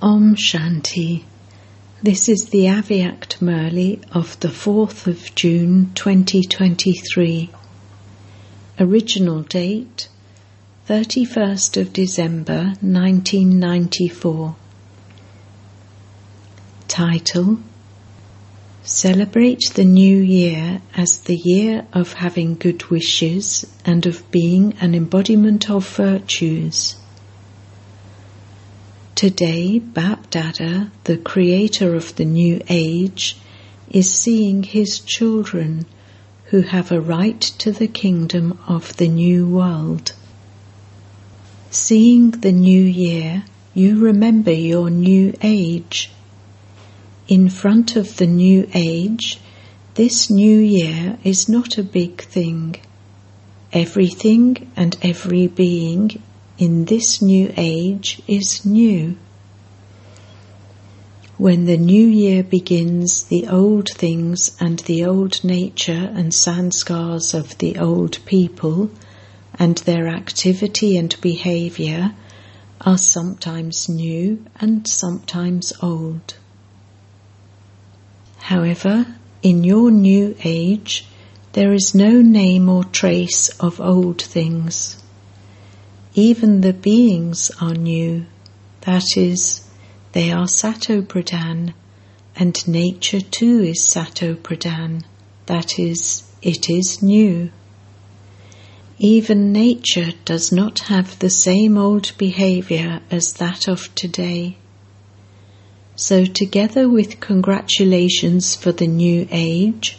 Om Shanti. This is the Avyakt Murli of the 4th of June 2023. Original date 31st of December 1994. Title Celebrate the new year as the year of having good wishes and of being an embodiment of virtues. Today, Bap Dada, the creator of the new age, is seeing his children who have a right to the kingdom of the new world. Seeing the new year, you remember your new age in front of the new age, this new year is not a big thing. Everything and every being in this new age is new. When the new year begins, the old things and the old nature and sanskars of the old people and their activity and behavior are sometimes new and sometimes old. However, in your new age, there is no name or trace of old things. Even the beings are new, that is, they are Sato Pradhan, and nature too is Sato Pradhan, that is, it is new. Even nature does not have the same old behavior as that of today. So, together with congratulations for the new age,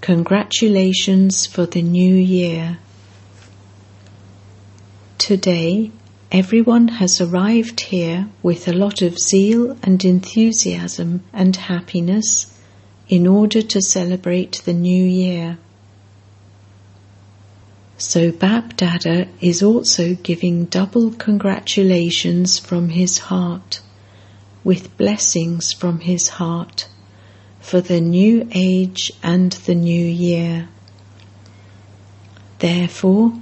congratulations for the new year. Today, everyone has arrived here with a lot of zeal and enthusiasm and happiness in order to celebrate the new year. So Bap Dada is also giving double congratulations from his heart with blessings from his heart for the new age and the new year. Therefore,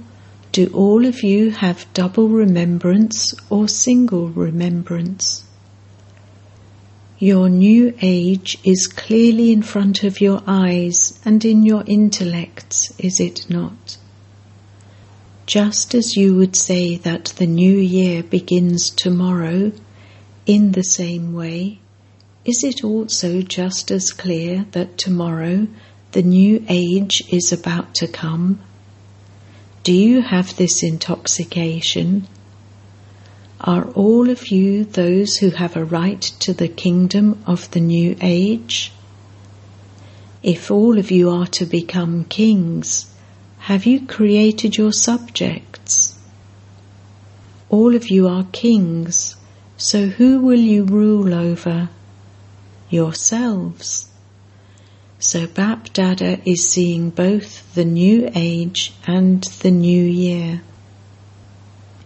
do all of you have double remembrance or single remembrance? Your new age is clearly in front of your eyes and in your intellects, is it not? Just as you would say that the new year begins tomorrow, in the same way, is it also just as clear that tomorrow the new age is about to come? Do you have this intoxication? Are all of you those who have a right to the kingdom of the new age? If all of you are to become kings, have you created your subjects? All of you are kings so who will you rule over? Yourselves. So Bap Dada is seeing both the new age and the new year.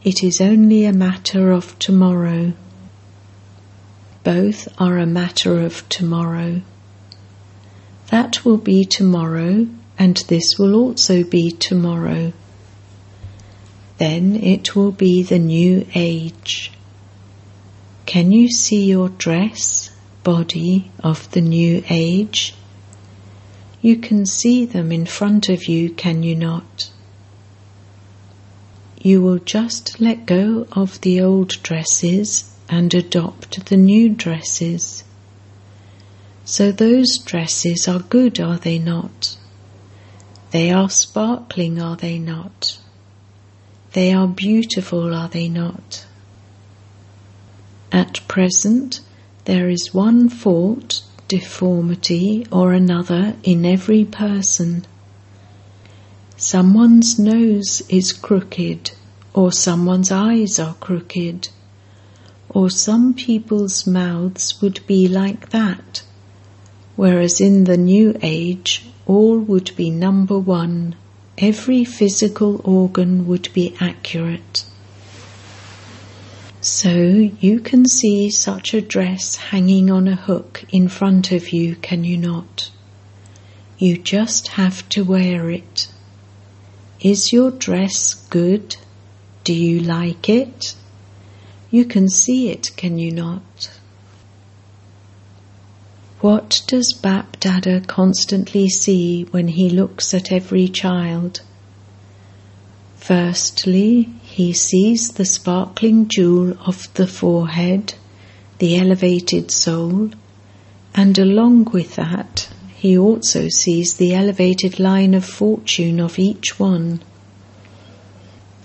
It is only a matter of tomorrow. Both are a matter of tomorrow. That will be tomorrow, and this will also be tomorrow. Then it will be the new age. Can you see your dress, body of the new age? You can see them in front of you, can you not? You will just let go of the old dresses and adopt the new dresses. So those dresses are good, are they not? They are sparkling, are they not? They are beautiful, are they not? At present, there is one fault, deformity, or another in every person. Someone's nose is crooked, or someone's eyes are crooked, or some people's mouths would be like that, whereas in the new age all would be number one, every physical organ would be accurate. So you can see such a dress hanging on a hook in front of you, can you not? You just have to wear it. Is your dress good? Do you like it? You can see it, can you not? What does Bap Dada constantly see when he looks at every child? Firstly, he sees the sparkling jewel of the forehead, the elevated soul, and along with that, he also sees the elevated line of fortune of each one.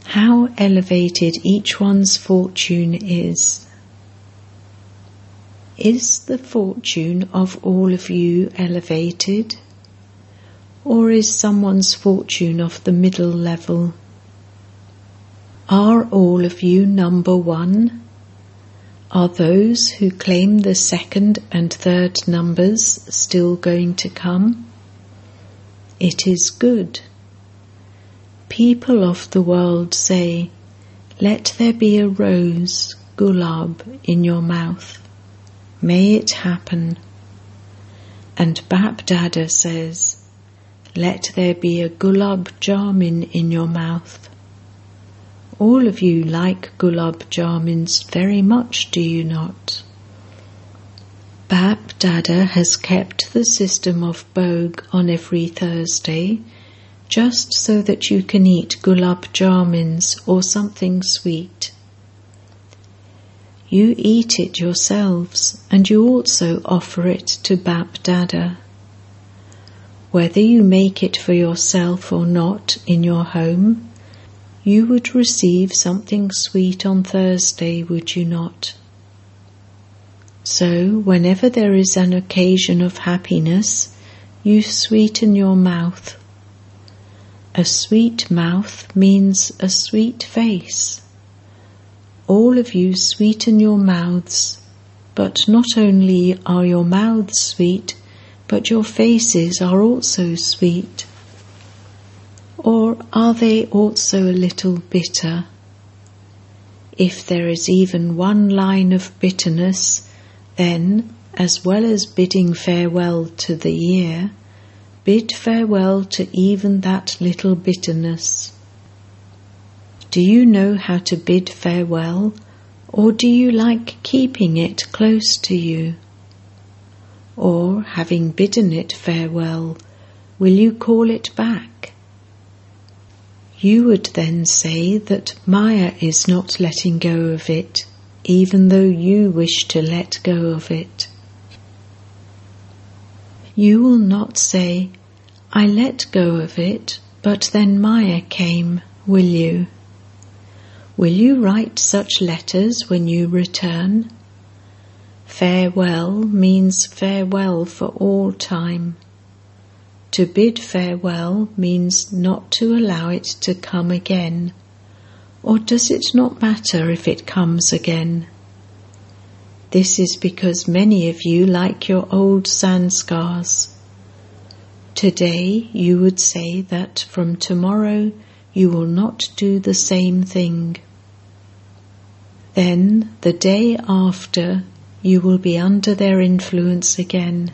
How elevated each one's fortune is. Is the fortune of all of you elevated? Or is someone's fortune of the middle level? Are all of you number one? Are those who claim the second and third numbers still going to come? It is good. People of the world say, Let there be a rose, gulab, in your mouth. May it happen. And Bap Dada says, Let there be a gulab jamun in your mouth. All of you like gulab jamuns very much, do you not? Bap Dada has kept the system of Bhog on every Thursday just so that you can eat gulab jamuns or something sweet. You eat it yourselves and you also offer it to Bap Dada. Whether you make it for yourself or not in your home, you would receive something sweet on Thursday, would you not? So, whenever there is an occasion of happiness, you sweeten your mouth. A sweet mouth means a sweet face. All of you sweeten your mouths, but not only are your mouths sweet, but your faces are also sweet. Or are they also a little bitter? If there is even one line of bitterness, then, as well as bidding farewell to the year, bid farewell to even that little bitterness. Do you know how to bid farewell, or do you like keeping it close to you? Or, having bidden it farewell, will you call it back? You would then say that Maya is not letting go of it, even though you wish to let go of it. You will not say, I let go of it, but then Maya came, will you? Will you write such letters when you return? Farewell means farewell for all time. To bid farewell means not to allow it to come again. Or does it not matter if it comes again? This is because many of you like your old sanskars. Today you would say that from tomorrow you will not do the same thing. Then the day after you will be under their influence again.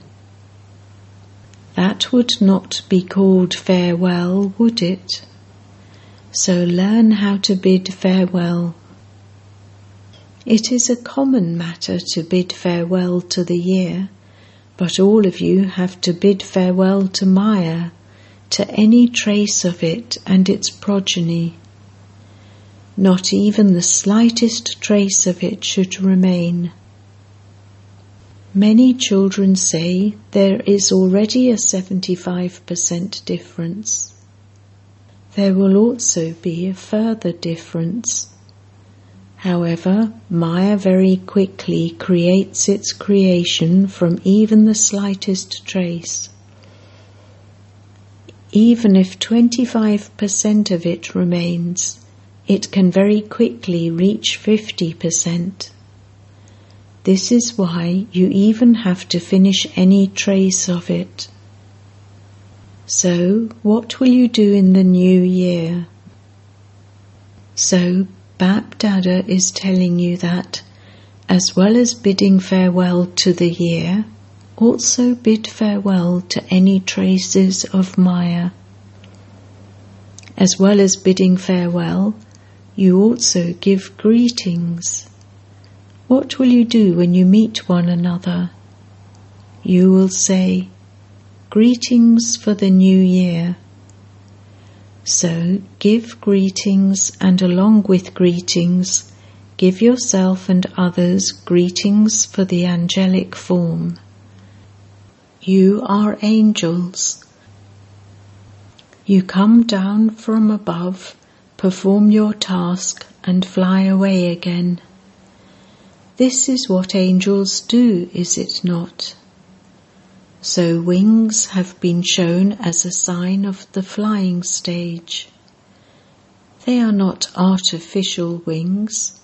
That would not be called farewell, would it? So learn how to bid farewell. It is a common matter to bid farewell to the year, but all of you have to bid farewell to Maya, to any trace of it and its progeny. Not even the slightest trace of it should remain. Many children say there is already a 75% difference. There will also be a further difference. However, Maya very quickly creates its creation from even the slightest trace. Even if 25% of it remains, it can very quickly reach 50%. This is why you even have to finish any trace of it. So, what will you do in the new year? So, Bap Dada is telling you that, as well as bidding farewell to the year, also bid farewell to any traces of Maya. As well as bidding farewell, you also give greetings What will you do when you meet one another? You will say, Greetings for the new year. So give greetings, and along with greetings, give yourself and others greetings for the angelic form. You are angels. You come down from above, perform your task, and fly away again. This is what angels do, is it not? So wings have been shown as a sign of the flying stage. They are not artificial wings.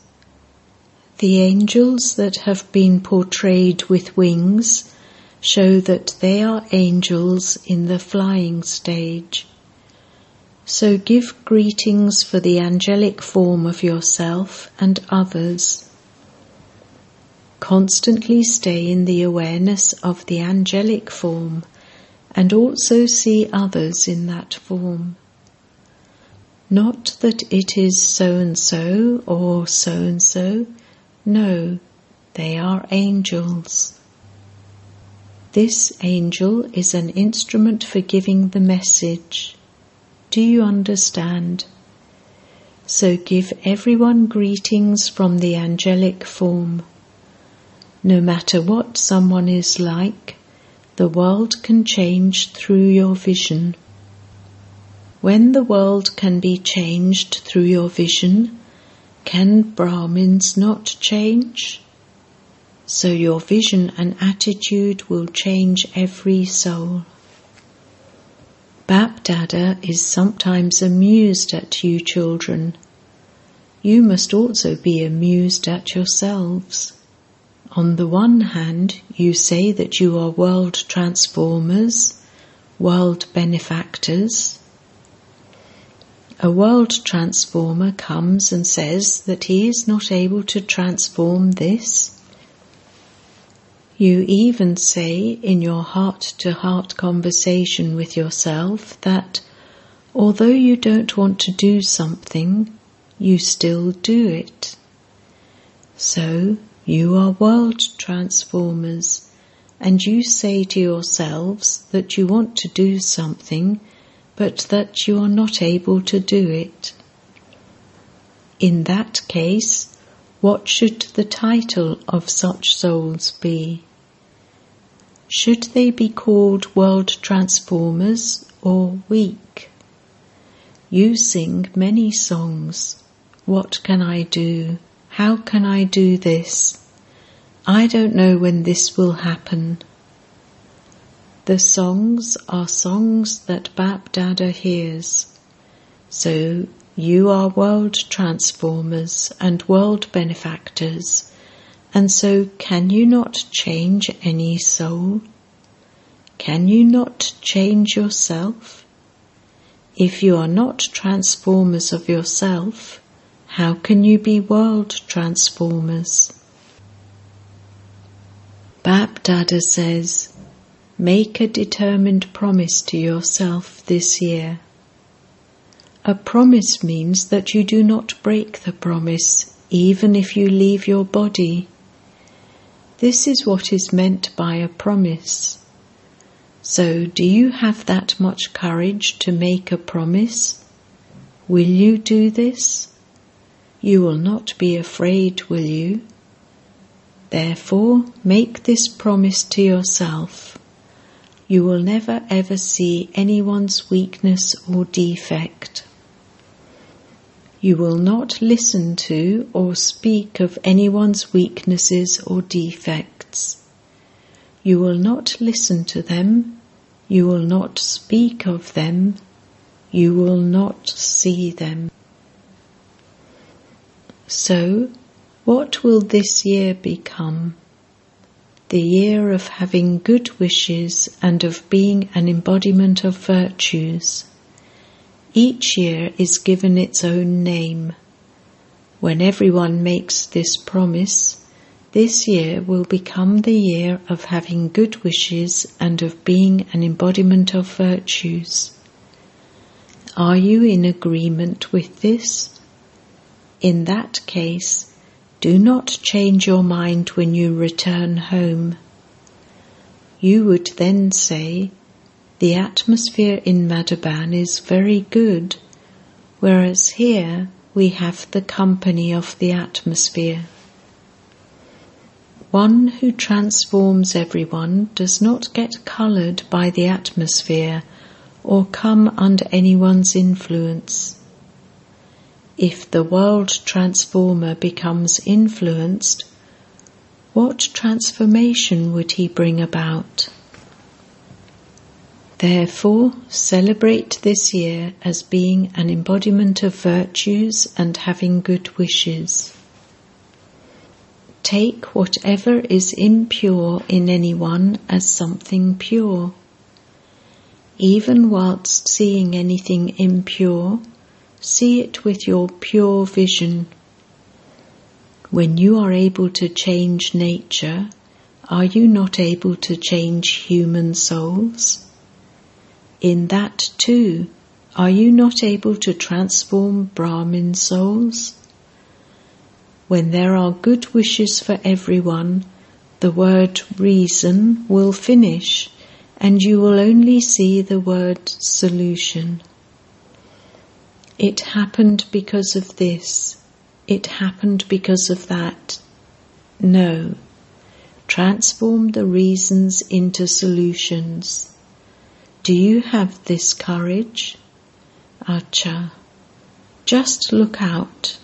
The angels that have been portrayed with wings show that they are angels in the flying stage. So give greetings for the angelic form of yourself and others Constantly stay in the awareness of the angelic form and also see others in that form. Not that it is so and so or so and so. No, they are angels. This angel is an instrument for giving the message. Do you understand? So give everyone greetings from the angelic form. No matter what someone is like, the world can change through your vision. When the world can be changed through your vision, can Brahmins not change? So your vision and attitude will change every soul. Bap Dada is sometimes amused at you children. You must also be amused at yourselves. On the one hand, you say that you are world transformers, world benefactors. A world transformer comes and says that he is not able to transform this. You even say in your heart to heart conversation with yourself that although you don't want to do something, you still do it. So you are world transformers, and you say to yourselves that you want to do something, but that you are not able to do it. In that case, what should the title of such souls be? Should they be called world transformers or weak? You sing many songs. What can I do? How can I do this? I don't know when this will happen. The songs are songs that Bap Dada hears. So you are world transformers and world benefactors, and so can you not change any soul? Can you not change yourself? If you are not transformers of yourself, how can you be world transformers? Bap Dada says, Make a determined promise to yourself this year. A promise means that you do not break the promise even if you leave your body. This is what is meant by a promise. So, do you have that much courage to make a promise? Will you do this? You will not be afraid, will you? Therefore, make this promise to yourself. You will never ever see anyone's weakness or defect. You will not listen to or speak of anyone's weaknesses or defects. You will not listen to them. You will not speak of them. You will not see them. So, what will this year become? The year of having good wishes and of being an embodiment of virtues. Each year is given its own name. When everyone makes this promise, this year will become the year of having good wishes and of being an embodiment of virtues. Are you in agreement with this? In that case, Do not change your mind when you return home. You would then say, the atmosphere in Madhuban is very good, whereas here we have the company of the atmosphere. One who transforms everyone does not get coloured by the atmosphere or come under anyone's influence. If the world transformer becomes influenced, what transformation would he bring about? Therefore, celebrate this year as being an embodiment of virtues and having good wishes. Take whatever is impure in anyone as something pure. Even whilst seeing anything impure, see it with your pure vision. When you are able to change nature, are you not able to change human souls? In that too, are you not able to transform Brahmin souls? When there are good wishes for everyone, the word reason will finish and you will only see the word solution. It happened because of this. It happened because of that. No. Transform the reasons into solutions. Do you have this courage? Acha. Just look out.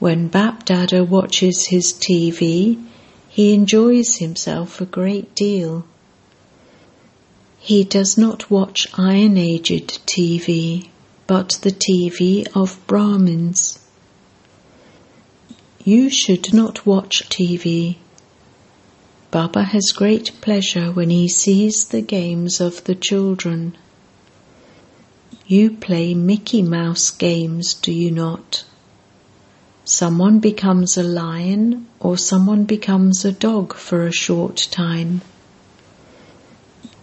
When Bap Dada watches his TV, he enjoys himself a great deal. He does not watch Iron Aged TV but the TV of Brahmins. You should not watch TV. Baba has great pleasure when he sees the games of the children. You play Mickey Mouse games, do you not? Someone becomes a lion or someone becomes a dog for a short time.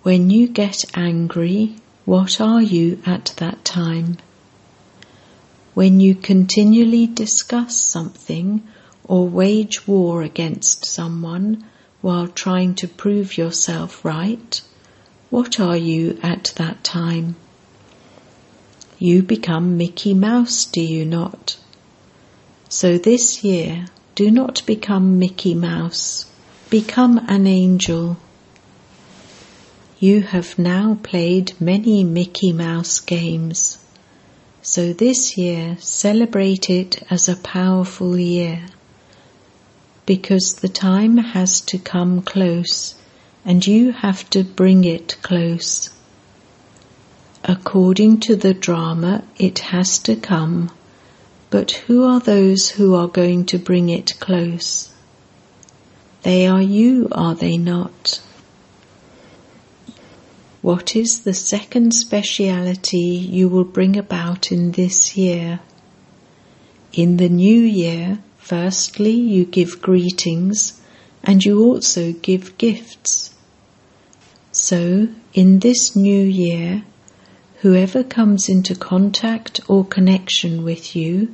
When you get angry, what are you at that time? When you continually discuss something or wage war against someone while trying to prove yourself right, what are you at that time? You become Mickey Mouse, do you not? So this year, do not become Mickey Mouse, become an angel. You have now played many Mickey Mouse games, so this year celebrate it as a powerful year, because the time has to come close and you have to bring it close. According to the drama, it has to come, but who are those who are going to bring it close? They are you, are they not? What is the second speciality you will bring about in this year? In the new year, firstly, you give greetings and you also give gifts. So, in this new year, whoever comes into contact or connection with you,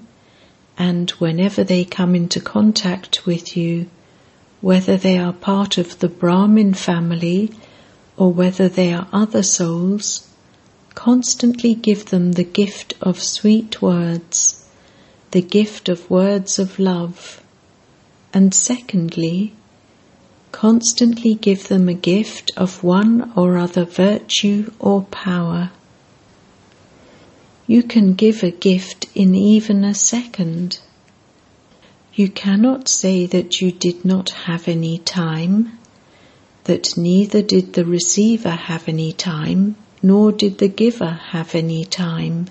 and whenever they come into contact with you, whether they are part of the Brahmin family or whether they are other souls, constantly give them the gift of sweet words, the gift of words of love, and secondly, constantly give them a gift of one or other virtue or power. You can give a gift in even a second. You cannot say that you did not have any time that neither did the receiver have any time, nor did the giver have any time.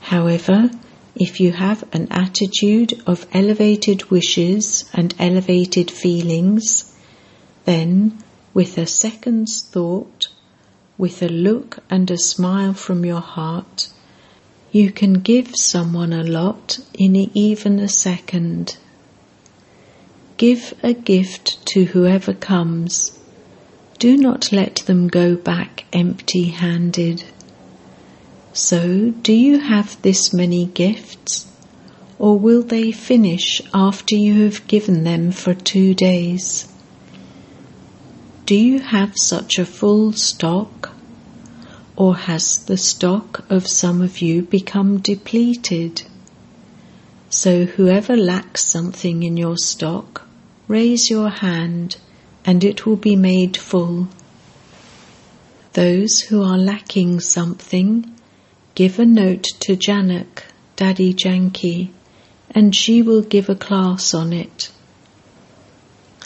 However, if you have an attitude of elevated wishes and elevated feelings, then, with a second's thought, with a look and a smile from your heart, you can give someone a lot in even a second. Give a gift to whoever comes. Do not let them go back empty handed. So, do you have this many gifts? or will they finish after you have given them for two days? Do you have such a full stock? Or has the stock of some of you become depleted? So whoever lacks something in your stock, raise your hand and it will be made full. Those who are lacking something, give a note to Janak, Dadi Janki, and she will give a class on it.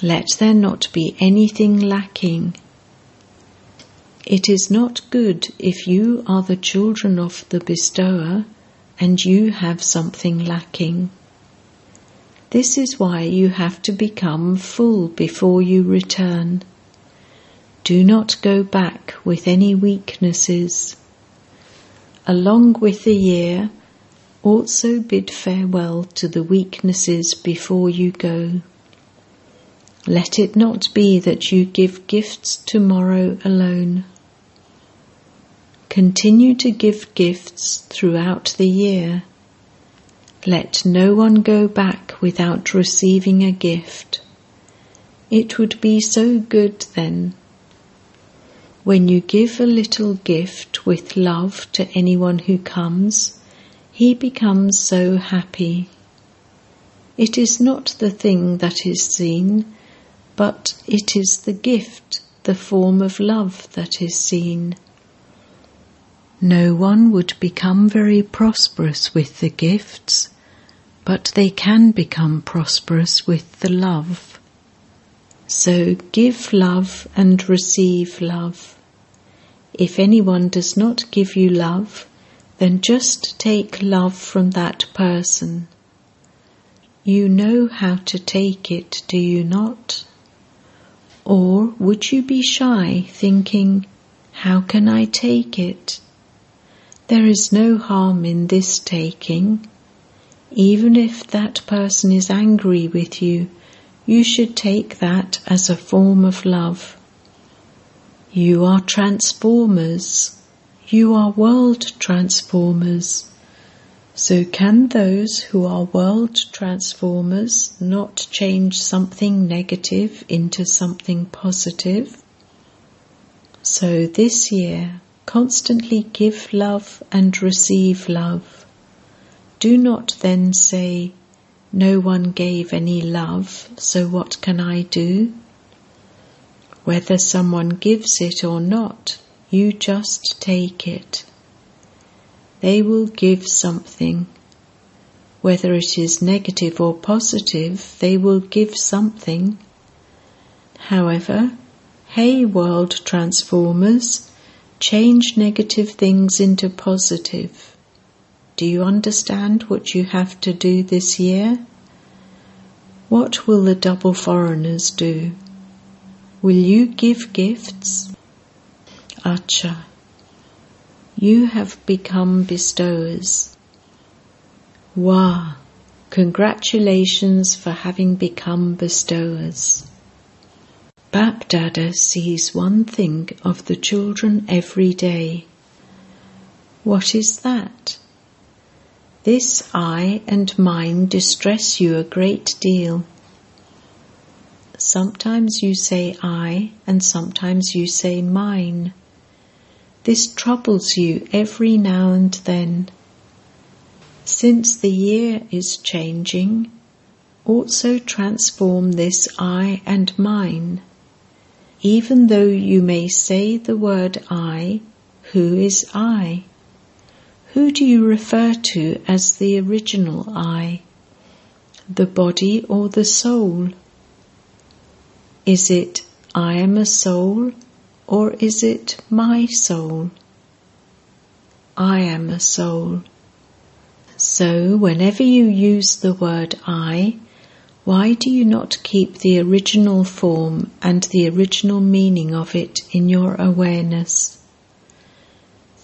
Let there not be anything lacking. It is not good if you are the children of the bestower and you have something lacking. This is why you have to become full before you return. Do not go back with any weaknesses. Along with the year, also bid farewell to the weaknesses before you go. Let it not be that you give gifts tomorrow alone. Continue to give gifts throughout the year. Let no one go back without receiving a gift. It would be so good then. When you give a little gift with love to anyone who comes, he becomes so happy. It is not the thing that is seen, but it is the gift, the form of love that is seen. No one would become very prosperous with the gifts, but they can become prosperous with the love. So give love and receive love. If anyone does not give you love, then just take love from that person. You know how to take it, do you not? Or would you be shy, thinking, How can I take it? There is no harm in this taking. Even if that person is angry with you, you should take that as a form of love. You are transformers. You are world transformers. So, can those who are world transformers not change something negative into something positive? So, this year, constantly give love and receive love. Do not then say, No one gave any love, so what can I do? Whether someone gives it or not, you just take it they will give something. Whether it is negative or positive, they will give something. However, hey world transformers, change negative things into positive. Do you understand what you have to do this year? What will the double foreigners do? Will you give gifts? Acha you have become bestowers. Wah! Congratulations for having become bestowers. Bap Dada sees one thing of the children every day. What is that? This I and mine distress you a great deal. Sometimes you say I and sometimes you say mine. This troubles you every now and then. Since the year is changing, also transform this I and mine. Even though you may say the word I, who is I? Who do you refer to as the original I? The body or the soul? Is it I am a soul or is it my soul? I am a soul. So, whenever you use the word I, why do you not keep the original form and the original meaning of it in your awareness?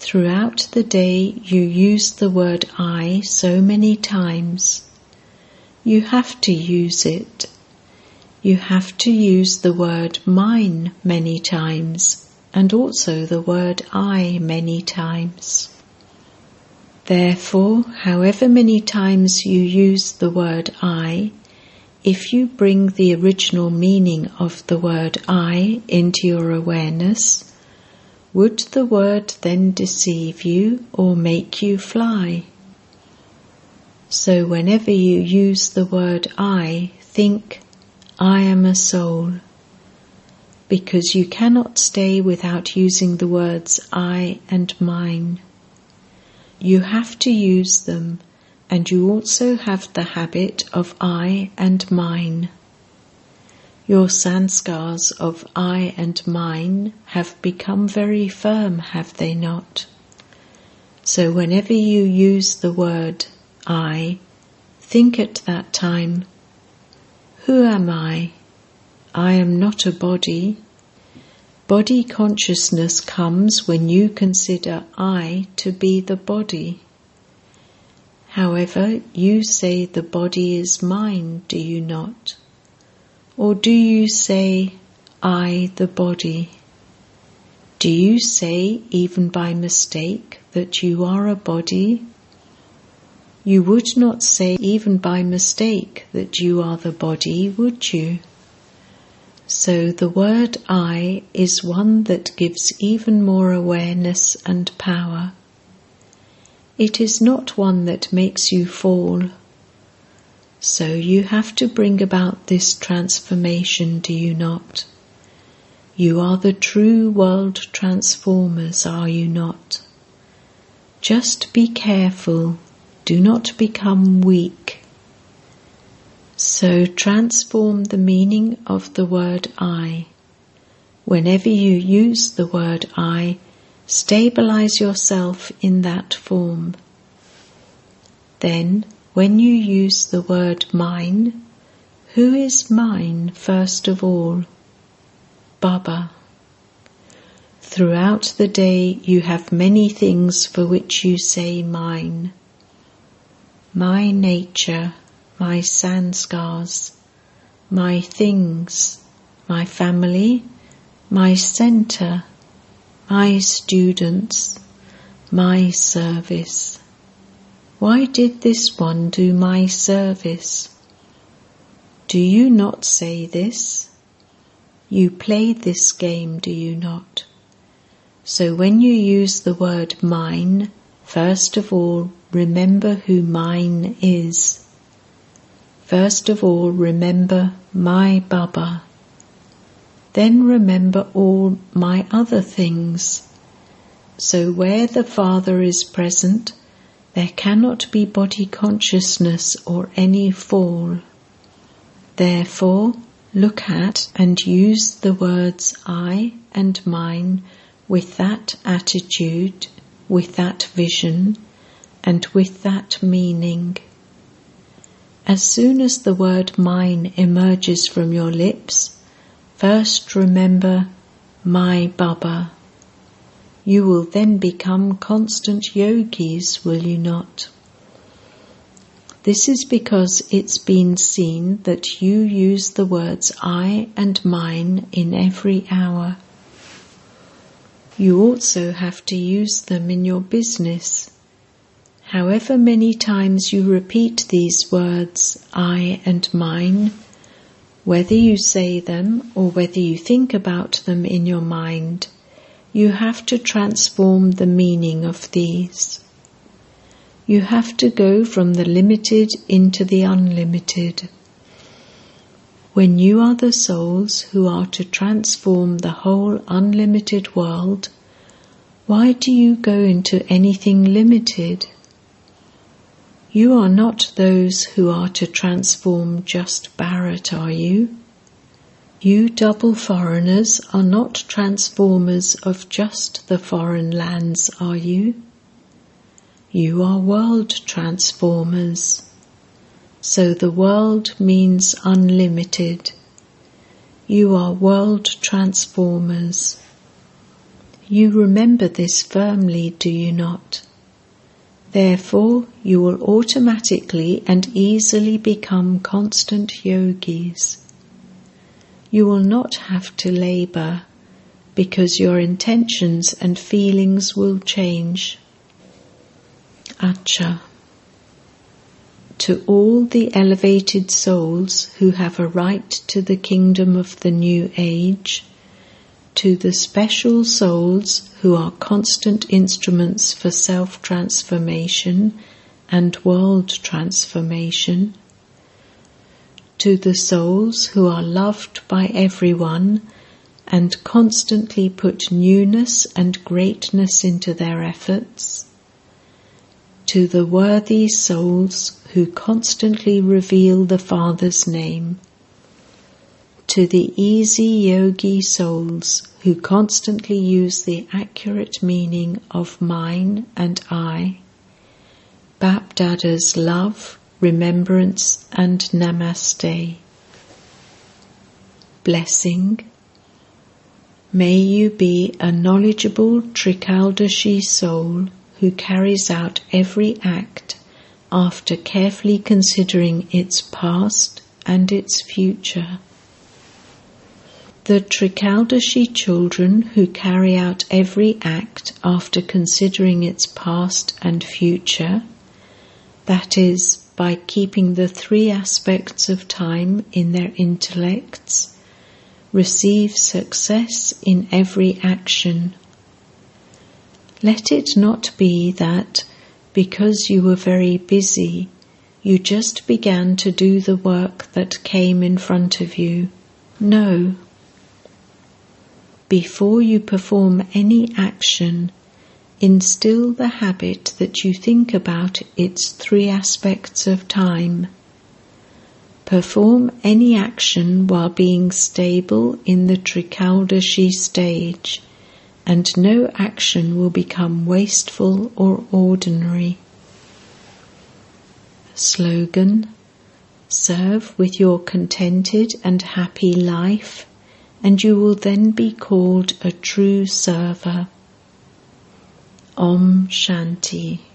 Throughout the day, you use the word I so many times. You have to use it you have to use the word mine many times and also the word I many times. Therefore, however many times you use the word I, if you bring the original meaning of the word I into your awareness, would the word then deceive you or make you fly? So, whenever you use the word I, think, I am a soul. Because you cannot stay without using the words I and mine. You have to use them, and you also have the habit of I and mine. Your sanskars of I and mine have become very firm, have they not? So whenever you use the word I, think at that time, Who am I? I am not a body. Body consciousness comes when you consider I to be the body. However, you say the body is mine, do you not? Or do you say, I the body? Do you say, even by mistake, that you are a body? You would not say, even by mistake, that you are the body, would you? So the word I is one that gives even more awareness and power. It is not one that makes you fall so you have to bring about this transformation, do you not? You are the true world transformers, are you not? Just be careful, do not become weak. So transform the meaning of the word I. Whenever you use the word I, stabilize yourself in that form. Then when you use the word mine, who is mine first of all? Baba. Throughout the day you have many things for which you say mine. My nature, my sanskars, my things, my family, my center, my students, my service. Why did this one do my service? Do you not say this? You play this game, do you not? So when you use the word mine, first of all, remember who mine is. First of all, remember my Baba. Then remember all my other things. So where the Father is present, there cannot be body consciousness or any fall. Therefore, look at and use the words I and mine with that attitude, with that vision, and with that meaning. As soon as the word mine emerges from your lips, first remember my Baba. You will then become constant yogis, will you not? This is because it's been seen that you use the words I and mine in every hour. You also have to use them in your business. However many times you repeat these words, I and mine, whether you say them or whether you think about them in your mind, you have to transform the meaning of these. You have to go from the limited into the unlimited. When you are the souls who are to transform the whole unlimited world, why do you go into anything limited? You are not those who are to transform just Bharat, are you? You double foreigners are not transformers of just the foreign lands, are you? You are world transformers. So the world means unlimited. You are world transformers. You remember this firmly, do you not? Therefore, you will automatically and easily become constant yogis you will not have to labor because your intentions and feelings will change. Acha. To all the elevated souls who have a right to the kingdom of the new age, to the special souls who are constant instruments for self transformation and world transformation, to the souls who are loved by everyone and constantly put newness and greatness into their efforts, to the worthy souls who constantly reveal the Father's name. To the easy yogi souls who constantly use the accurate meaning of mine and I, Bapdada's love, remembrance, and namaste. Blessing. May you be a knowledgeable Trikaldarshi soul who carries out every act after carefully considering its past and its future. The Trikaldarshi children who carry out every act after considering its past and future, that is, by keeping the three aspects of time in their intellects, receive success in every action. Let it not be that, because you were very busy, you just began to do the work that came in front of you. No. Before you perform any action, instill the habit that you think about its three aspects of time. Perform any action while being stable in the Trikaldarshi stage, and no action will become wasteful or ordinary. Slogan Serve with your contented and happy life and you will then be called a true server. Om Shanti.